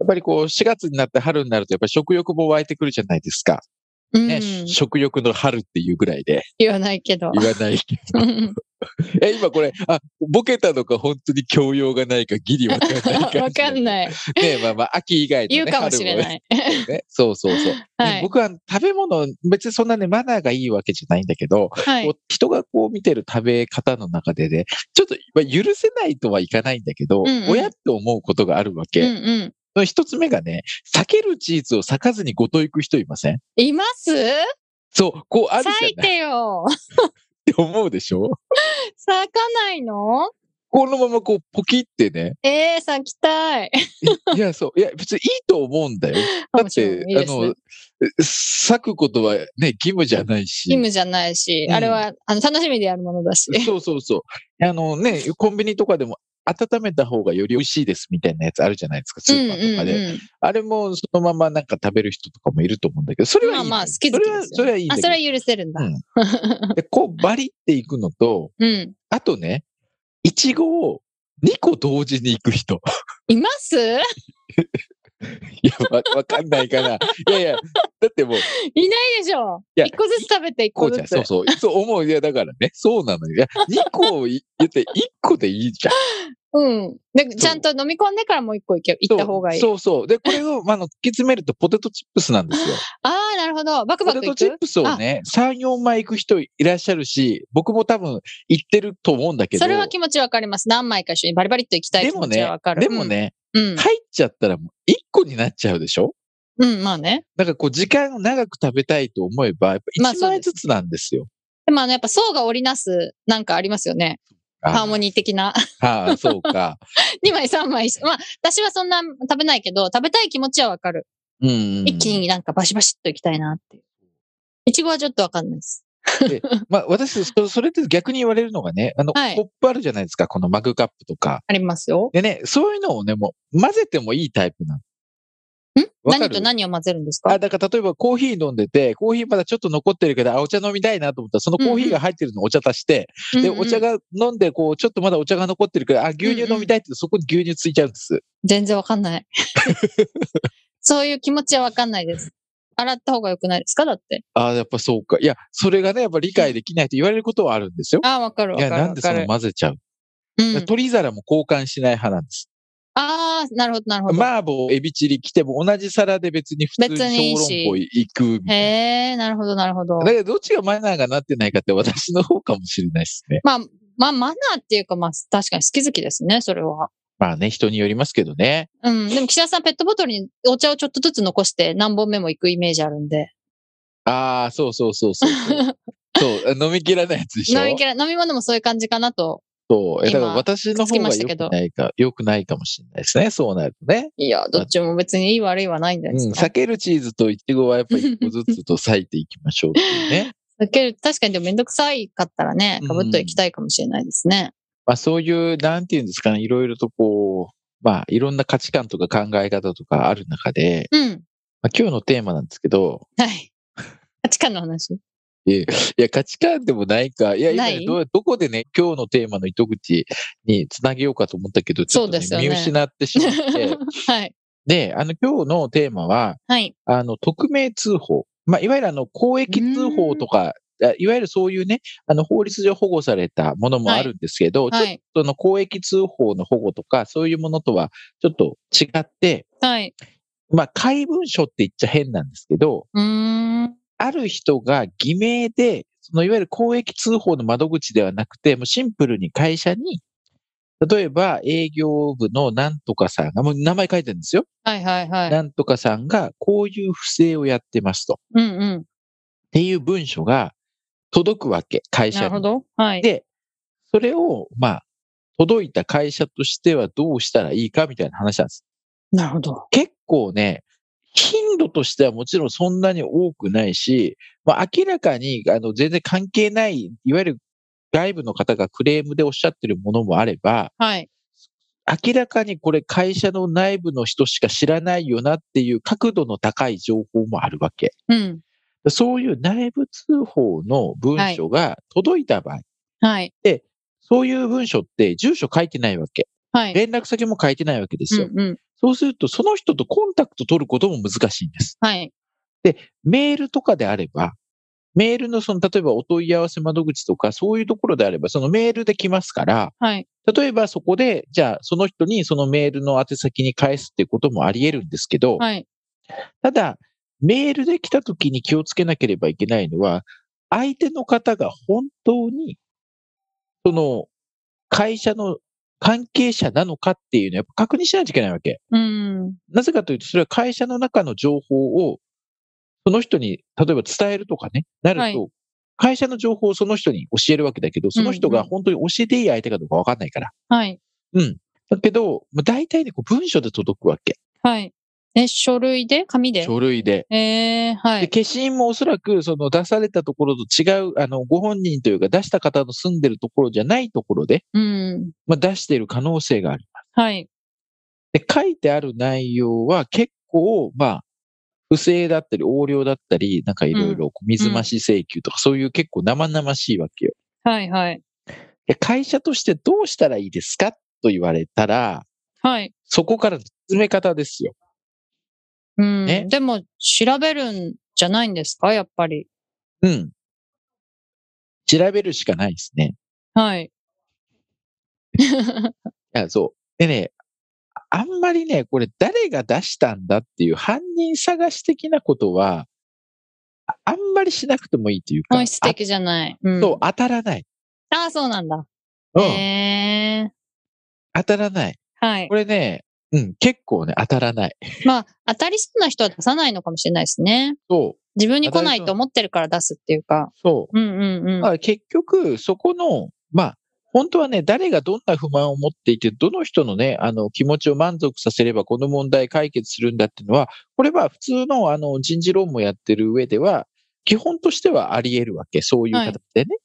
やっぱりこう、4月になって春になると、やっぱり食欲も湧いてくるじゃないですか。うん、ね、食欲の春っていうぐらいで。言わないけど。言わないけど。え、今これ、あ、ボケたのか本当に教養がないかギリわかんない感じ。わかんい。ない。ねまあまあ、秋以外の、ね。言うかもしれ春ない。もね。そうそうそう。はいね僕は食べ物、別にそんなね、マナーがいいわけじゃないんだけど、はい。人がこう見てる食べ方の中でね、ちょっと、まあ、許せないとはいかないんだけど、うんうん親って思うことがあるわけ。うんうん。一つ目がね、避けるチーズを裂かずにごと行く人いません？います？そう、こうあるじゃ咲いないてよ。って思うでしょ？咲かないの？このままこうポキってね。えー、咲きたい。いや、そう。いや、別にいいと思うんだよ。だって、いいねあの、咲くことはね、義務じゃないし。義務じゃないし、うんあれはあの楽しみでやるものだし。そうそうそう。あのね、コンビニとかでも温めた方がより美味しいですみたいなやつあるじゃないですか、スーパーとかで。うんうんうんあれもそのままなんか食べる人とかもいると思うんだけど、それはいい。まあまあ、好き好きですよ、それは、それはいいあ、それは許せるんだ。うんでこうバリっていくのと、うん。あとね、いちごを2個同時に行く人。います？いや、わ、わかんないかな。いやいや、だってもう、いないでしょ。いや一個ずつ食べて一こうじゃん。個ずつ。そうそう。そう思う？いや、だからね、そうなのよ。いや、2個い言って1個でいいじゃん。うん。で、ちゃんと飲み込んでからもう一個いけ、行った方がいい。そうそう。で、これを、まあ、あの、突き詰めるとポテトチップスなんですよ。ああ、なるほど。バクポバクいく？テトチップスをね、3、4枚行く人いらっしゃるし、僕も多分行ってると思うんだけど。それは気持ちわかります。何枚か一緒にバリバリっと行きたい気持ちでもねはわかる。でもね、うん。入っちゃったらもう1個になっちゃうでしょ？うん、うんまあね。だからこう、時間を長く食べたいと思えば、やっぱ1まあそうです枚ずつなんですよ。でもあの、やっぱ層が織りなす、なんかありますよね。あハーモニー的な。ああ、そうか。2枚、3枚。まあ、私はそんな食べないけど、食べたい気持ちはわかる。うんうん。一気になんかバシバシっと行きたいなっていう。いちごはちょっとわかんないです。まあ、私、そそれって逆に言われるのがね、あの、はいコップあるじゃないですか、このマグカップとか。ありますよ。でね、そういうのをね、もう混ぜてもいいタイプなの。何と何を混ぜるんですあ、かだから例えばコーヒー飲んでて、コーヒーまだちょっと残ってるけど、あ、お茶飲みたいなと思ったら、そのコーヒーが入ってるのをお茶足して、で、お茶が。が飲んで、こう、ちょっとまだお茶が残ってるから、あ、牛乳飲みたいって、そこに牛乳ついちゃうんです。全然わかんない。そういう気持ちはわかんないです。洗った方が良くないですか？だって。あやっぱそうか。いや、それがね、やっぱ理解できないと言われることはあるんですよ。ああ、わかるいや、わかる。なんでその混ぜちゃう、うん、取り皿も交換しない派なんです。ああ、なるほど、なるほど。麻婆、エビチリ来ても同じ皿で別に普通に小し籠包行くみたいへえ、なるほど、なるほどな。。だけど、どっちがマナーがなってないかって私の方かもしれないですね。まあ、まあ、マナーっていうか、まあ、確かに好き好きですね、それは。まあね、人によりますけどね。うん。でも、岸田さん、ペットボトルにお茶をちょっとずつ残して何本目も行くイメージあるんで。ああ、そうそうそうそうそう。飲み切らないやつでしょ？飲みきら飲み物もそういう感じかなと。そう。え、だから今私の方が良くないか、良くないかもしれないですね。そうなるとね。いや、どっちも別にいい悪いはないんじゃうん。ないですか。避けるチーズとイチゴはやっぱり一個ずつと裂いていきましょうっていうね。避ける、確かにでもめんどくさいかったらね、うんかぶっと行きたいかもしれないですね。まあそういう、なんていうんですかね、いろいろとこう、まあいろんな価値観とか考え方とかある中で、うん。まあ、今日のテーマなんですけど、はい。価値観の話？いや、価値観でもないか。いや、今どうどこでね、今日のテーマの糸口につなげようかと思ったけど、ちょっと、ねね見失ってしまって。はい。で、あの、今日のテーマは、はい。あの、匿名通報。まあ、いわゆるあの、公益通報とか、あいわゆるそういうね、あの、法律上保護されたものもあるんですけど、ちょっはい。とその公益通報の保護とか、そういうものとはちょっと違って、はい。まあ、怪文書って言っちゃ変なんですけど。ある人が偽名で、そのいわゆる公益通報の窓口ではなくて、もうシンプルに会社に、例えば営業部のなんとかさんが、もう名前書いてるんですよ。はいはいはい。なんとかさんがこういう不正をやってますと。っうんうん。ていう文書が届くわけ、会社に。なるほど。はい。で、それを、まあ、届いた会社としてはどうしたらいいかみたいな話なんです。なるほど。結構ね、頻度としてはもちろんそんなに多くないし、まあ、明らかにあの全然関係ない、いわゆる外部の方がクレームでおっしゃってるものもあれば、はい。明らかにこれ会社の内部の人しか知らないよなっていう角度の高い情報もあるわけ。うん。そういう内部通報の文書が届いた場合、はい。そういう文書って住所書いてないわけ。はい。連絡先も書いてないわけですよ。うんうん。そうすると、その人とコンタクト取ることも難しいんです。はい。メールとかであれば、メールのその、例えばお問い合わせ窓口とか、そういうところであれば、そのメールで来ますから、はい。例えばそこで、じゃあその人にそのメールの宛先に返すっていうこともあり得るんですけど、はい。ただ、メールで来た時に気をつけなければいけないのは、相手の方が本当に、その、会社の関係者なのかっていうのをやっぱ確認しないといけないわけ。うん。なぜかというと、それは会社の中の情報を、その人に、例えば伝えるとかね、なると、はい会社の情報をその人に教えるわけだけど、その人が本当に教えていい相手かどうかわかんないから。はい。うん。だけど、まあ、大体ね、こう文書で届くわけ。はい。え、書類で？紙で？書類で。えー、はで、い。消印もおそらく、その出されたところと違う、あの、ご本人というか出した方の住んでるところじゃないところで、うん。まあ、出している可能性がある。はい。で、書いてある内容は結構、まあ、不正だったり、横領だったり、なんかいろいろ水増し請求とか、そういう結構生々しいわけよ。はい。はい。で会社としてどうしたらいいですか？と言われたら、はい。そこから進め方ですよ。うん。ねでも、調べるんじゃないんですか？やっぱり。うん。調べるしかないですね。はい。いや、そう。でね、あんまりね、これ誰が出したんだっていう犯人探し的なことは、ああんまりしなくてもいいというか、本質的じゃない。うん。あそう、当たらない。ああ、そうなんだ。うん、え当たらない。ー、はいこ。れね、うん、結構ね、当たらない。まあ、当たりそうな人は出さないのかもしれないですね。そう、自分に来ないと思ってるから出すっていうか。そう。うんうんうん。だから結局、そこの、まあ、本当はね、誰がどんな不満を持っていて、どの人のね、あの、気持ちを満足させれば、この問題解決するんだっていうのは、これは普通の、あの、人事論もやってる上では、基本としてはあり得るわけ。そういう形でね。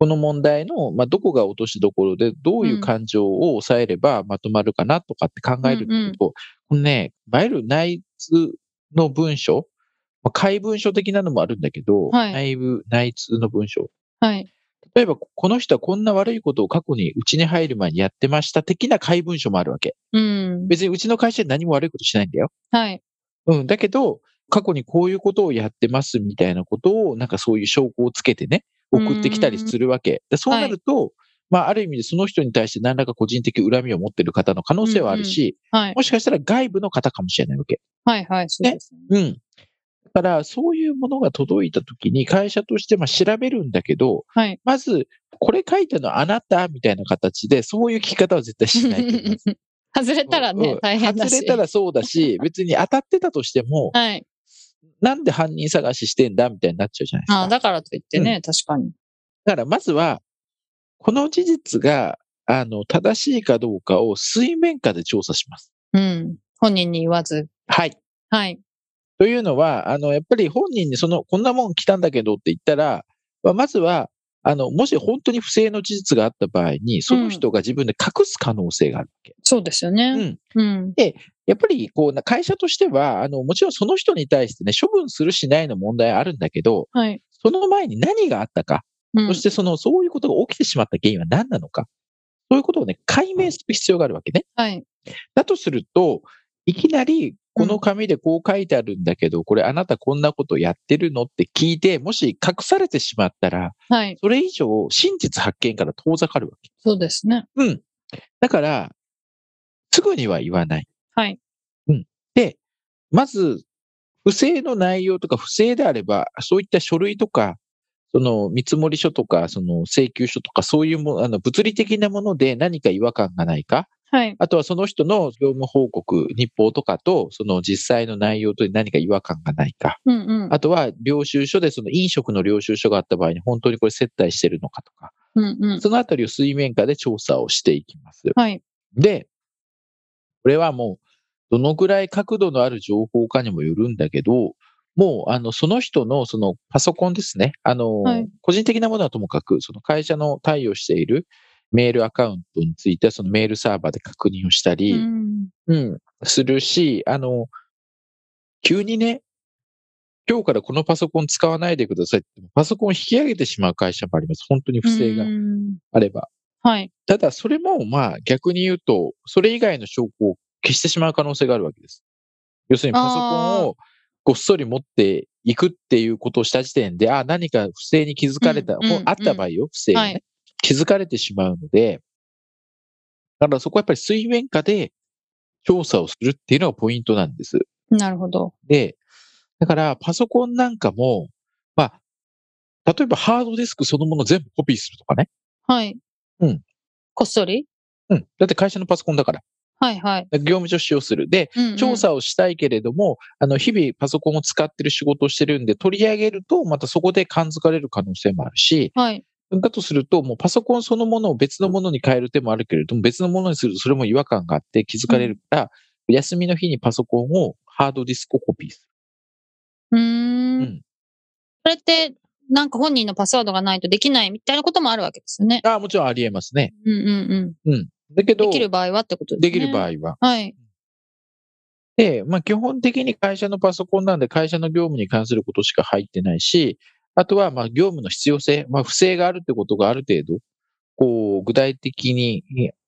この問題の、まあ、どこが落としどころで、どういう感情を抑えればまとまるかなとかって考えるんだけど、このね、いわゆる内通の文書、まあ、怪文書的なのもあるんだけど、はい内部、内通の文書。はい。例えば、この人はこんな悪いことを過去にうちに入る前にやってました的な怪文書もあるわけ。うん。別にうちの会社で何も悪いことしないんだよ。はい。うん。だけど、過去にこういうことをやってますみたいなことを、なんかそういう証拠をつけてね、送ってきたりするわけ。でそうなると、まあ、ある意味でその人に対して何らか個人的恨みを持ってる方の可能性はあるし、はい。もしかしたら外部の方かもしれないわけ。はい。はい。そうですね。うん。だから、そういうものが届いたときに、会社としてまあ調べるんだけど、はい。まず、これ書いたのあなたみたいな形で、そういう聞き方は絶対しないと思います。外れたらねうん、大変だし。外れたらそうだし、別に当たってたとしても、はい。なんで犯人探ししてんだみたいになっちゃうじゃないですか。ああ、だからといってね、確かに。だからまずは、この事実が、あの、正しいかどうかを水面下で調査します。うん。本人に言わず。はい。はい。というのは、あの、やっぱり本人にその、こんなもん来たんだけどって言ったら、まあまずは、あの、もし本当に不正の事実があった場合に、その人が自分で隠す可能性があるわけ。そうですようね。ん。うん。やっぱり、こう、な会社としては、あの、もちろんその人に対してね、処分するしないの問題あるんだけど、はい。その前に何があったか、うんそしてその、そういうことが起きてしまった原因は何なのか、そういうことをね、解明する必要があるわけね。はい。だとすると、いきなり、この紙でこう書いてあるんだけど、これあなたこんなことやってるのって聞いて、もし隠されてしまったら、はい。それ以上真実発見から遠ざかるわけ。そうですね。うん。だから、すぐには言わない。はい。で、まず、不正の内容とか不正であれば、そういった書類とか、その見積書とか、その請求書とか、そういうもの、あの、物理的なもので何か違和感がないか、はい。あとはその人の業務報告、日報とかと、その実際の内容と何か違和感がないか。うんうん。あとは、領収書でその飲食の領収書があった場合に本当にこれ接待してるのかとか、うんうん。そのあたりを水面下で調査をしていきます。はい。で、これはもう、どのぐらい角度のある情報かにもよるんだけど、もう、あの、その人の、その、パソコンですね。あの、はい個人的なものはともかく、その会社の対応しているメールアカウントについては、そのメールサーバーで確認をしたり、うん。うん、するし、あの、急にね、今日からこのパソコン使わないでくださいって、パソコンを引き上げてしまう会社もあります。本当に不正がうんあれば。はい。ただ、それも、まあ、逆に言うと、それ以外の証拠を消してしまう可能性があるわけです。要するに、パソコンをごっそり持っていくっていうことをした時点で、あ何か不正に気づかれた、うんうんもうあった場合よ、不正がね、はい気づかれてしまうので、だからそこはやっぱり水面下で調査をするっていうのがポイントなんです。なるほど。で、だからパソコンなんかも、まあ、例えばハードディスクそのもの全部コピーするとかね。はい。うん。こっそり？うん。だって会社のパソコンだから。はいはい。業務上使用する。で、うんうん調査をしたいけれども、あの、日々パソコンを使ってる仕事をしてるんで、取り上げると、またそこで感づかれる可能性もあるし、はい。だとすると、もうパソコンそのものを別のものに変える手もあるけれども、別のものにするとそれも違和感があって気づかれるから、休みの日にパソコンをハードディスクをコピーすうー。うんんそれって、なんか本人のパスワードがないとできないみたいなこともあるわけですよね。る。ああ、もちろんあり得ますね。うんうんうん。だけうん。ど、できる場合はってことですね。できる場合は。はい。で、まあ基本的に会社のパソコンなんで会社の業務に関することしか入ってないし、あとはまあ業務の必要性、まあ不正があるってことがある程度、こう具体的に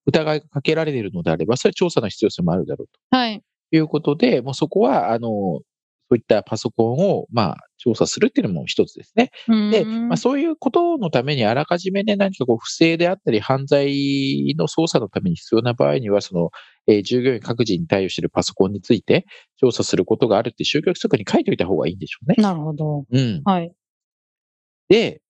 疑いがかけられているのであれば、それは調査の必要性もあるだろうはい。ということで、もうそこは、あの、そういったパソコンをまあ調査するっていうのも一つですね。で、まあ、そういうことのためにあらかじめね、何かこう不正であったり犯罪の捜査のために必要な場合には、その、えー従業員各自に対応しているパソコンについて調査することがあるって宗教規則に書いておいた方がいいんでしょうね。なるほど。うん。はい。で、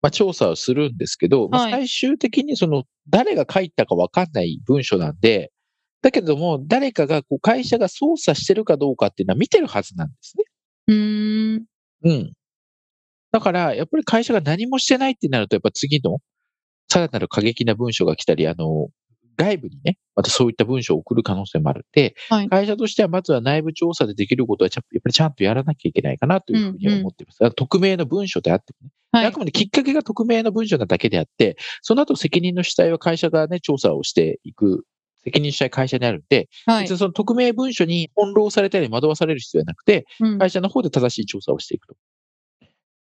まあ、調査をするんですけど、まあはい最終的にその誰が書いたかわかんない文書なんで、だけども誰かがこう会社が操作してるかどうかっていうのは見てるはずなんですね。うーん。うん。だから、やっぱり会社が何もしてないってなると、やっぱ次のさらなる過激な文書が来たり、あの、外部にね、またそういった文書を送る可能性もあるんで、はい会社としてはまずは内部調査でできることはちゃやっぱりちゃんとやらなきゃいけないかなというふうには思っています。あの匿名の文書であってもね、はいあく。まできっかけが匿名の文書なだけであって、その後責任の主体は会社がね、調査をしていく、責任主体は会社にあるんで、はい別に。その匿名文書に翻弄されたり惑わされる必要はなくて、うん会社の方で正しい調査をしていくと。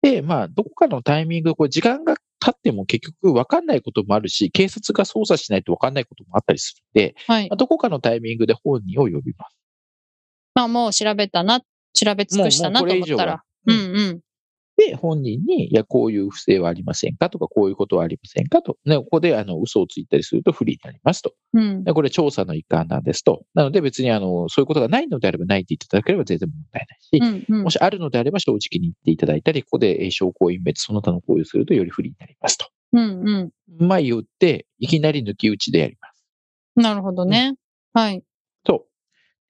で、まあ、どこかのタイミング、こう時間が経っても結局分かんないこともあるし、警察が捜査しないと分かんないこともあったりするんで、はいまあ。どこかのタイミングで本人を呼びます。まあもう調べたな、調べ尽くしたなと思ったら。ううんんうん。で、本人に、いや、こういう不正はありませんかとか、こういうことはありませんかと。ね、ここで、あの、嘘をついたりすると不利になりますと。うん。でこれ調査の一環なんですと。なので別に、あの、そういうことがないのであればないって言っていただければ全然問題ないし、うんうんもしあるのであれば正直に言っていただいたり、ここでえー証拠隠滅、その他の行為をするとより不利になりますと。うんうまあ言って、いきなり抜き打ちでやります。ん。なるほどね。はい。と。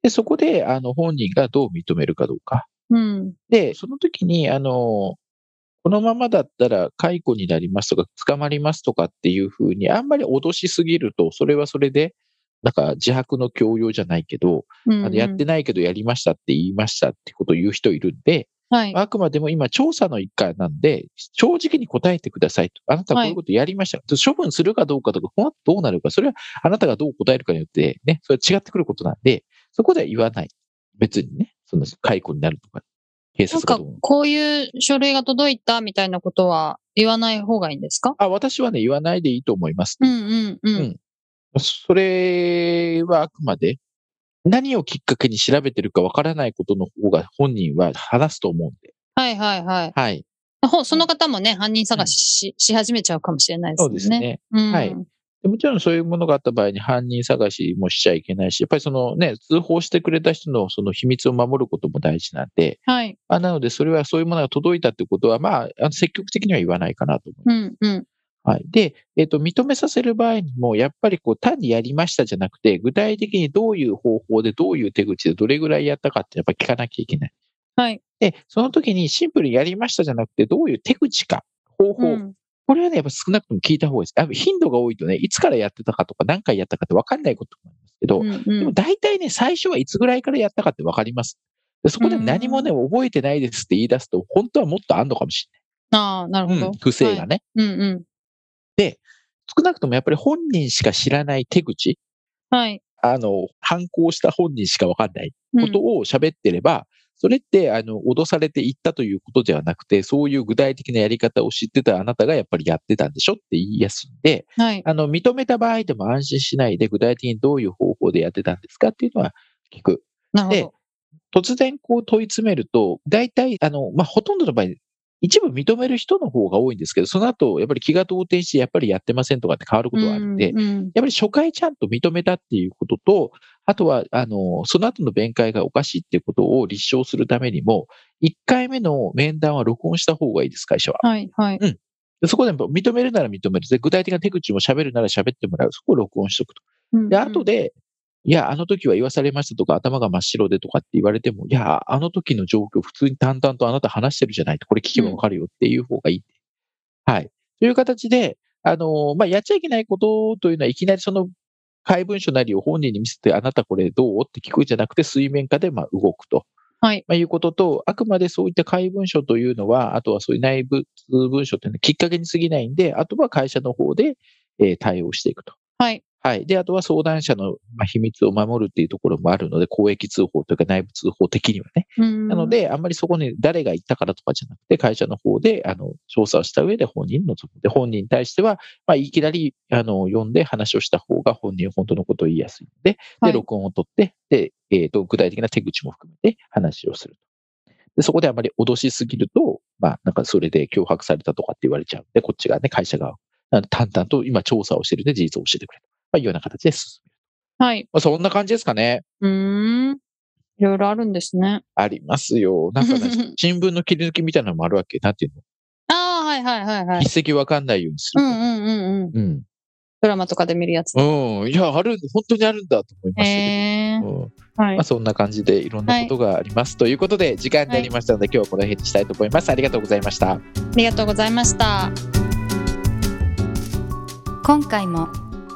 で、そこで、あの、本人がどう認めるかどうか。うん。で、その時に、あの、このままだったら解雇になりますとか、捕まりますとかっていうふうに、あんまり脅しすぎると、それはそれで、なんか自白の強要じゃないけど、うんあのやってないけどやりましたって言いましたってことを言う人いるんで、はい。あくまでも今調査の一環なんで、正直に答えてくださいと。あなたはこういうことやりました。処分するかどうかとか、この後どうなるか、それはあなたがどう答えるかによってね、それは違ってくることなんで、そこでは言わない。別にね、その解雇になるとか、警なんか察がどうなる、こういう書類が届いたみたいなことは言わない方がいいんですか？あ、私はね、言わないでいいと思います。うんうんう。うんんそれはあくまで、何をきっかけに調べてるかわからないことの方が本人は話すと思うんで。はいはいはい。はい。ほその方もね、犯人探しし,、し始めちゃうかもしれないですね。うですね。うん。はいでもちろんそういうものがあった場合に犯人探しもしちゃいけないし、やっぱりそのね、通報してくれた人のその秘密を守ることも大事なんで、はい。あなのでそれはそういうものが届いたってことは、まあ、あの積極的には言わないかなと思います。うんうん。はい。で、えっ、と、認めさせる場合にも、やっぱりこう、単にやりましたじゃなくて、具体的にどういう方法で、どういう手口で、どれぐらいやったかってやっぱり聞かなきゃいけない。はい。で、その時にシンプルにやりましたじゃなくて、どういう手口か、方法、うんこれはね、やっぱ少なくとも聞いた方がいいです。やっぱ頻度が多いとね、いつからやってたかとか何回やったかって分かんないこともありますけど、うんうでもん。大体ね、最初はいつぐらいからやったかって分かります。でそこで何もね、覚えてないですって言い出すと、本当はもっとあんのかもしああ、なるれない。ほど。うん、不正がね。うんうん。少なくともやっぱり本人しか知らない手口、はい。あの、反抗した本人しか分かんないうんことを喋ってれば、それって、あの、脅されて言ったということではなくて、そういう具体的なやり方を知ってたあなたがやっぱりやってたんでしょって言いやすいんで、はい。あの、認めた場合でも安心しないで、具体的にどういう方法でやってたんですかっていうのは聞く。でなるほど。突然こう問い詰めると、大体、あの、まあ、ほとんどの場合、一部認める人の方が多いんですけど、その後、やっぱり気が動転して、やっぱりやってませんとかって変わることがあるんで、うんうんやっぱり初回ちゃんと認めたっていうことと、あとは、あの、その後の弁解がおかしいっていうことを立証するためにも、1回目の面談は録音した方がいいです、会社は。はい、はい。でそこでも認めるなら認める。で具体的な手口も喋るなら喋ってもらう。そこを録音しとくと。で、後で、で、いや、あの時は言わされましたとか、頭が真っ白でとかって言われても、いや、あの時の状況、普通に淡々とあなた話してるじゃないと、これ聞けばわかるよっていう方がいい。はい。という形で、あの、まあ、やっちゃいけないことというのは、いきなりその、怪文書なりを本人に見せて、あなたこれどう？って聞くんじゃなくて、水面下でまあ動くと。はい。まあ、いうことと、あくまでそういった怪文書というのは、あとはそういう内部文書というのはきっかけに過ぎないんで、あとは会社の方で、えー対応していくと。はい。はい。で、あとは相談者のまあ秘密を守るっていうところもあるので、公益通報というか内部通報的にはね。ななの、で、あんまりそこに誰が言ったからとかじゃなくて、会社の方で、あの、調査をした上で本人ので、本人に対しては、まあ、いきなり、あの、読んで話をした方が本人本当のことを言いやすいので、で、はい録音を取って、で、えっ、と、具体的な手口も含めて話をすると。で、そこであまり脅しすぎると、まあ、なんかそれで脅迫されたとかって言われちゃうんで、こっちがね、会社側、淡々と今調査をしてるんで事実を教えてくれと。まあ、いうような形で進める。はい。まあ、そんな感じですかね。うーん。いろいろあるんですね。ありますよ。なんかね、新聞の切り抜きみたいなのもあるわけ。なんていうの？ああ、はいはいはいはい。筆跡わかんないようにする。うんうんうんうん。うん。ドラマとかで見るやつ。うん。いや、ある、本当にあるんだと思いましたけへえど。うんはいまあ、。そんな感じでいろんなことがあります。ということで、時間になりましたので、今日はこの辺にしたいと思います。ありがとうございました。ありがとうございました。今回も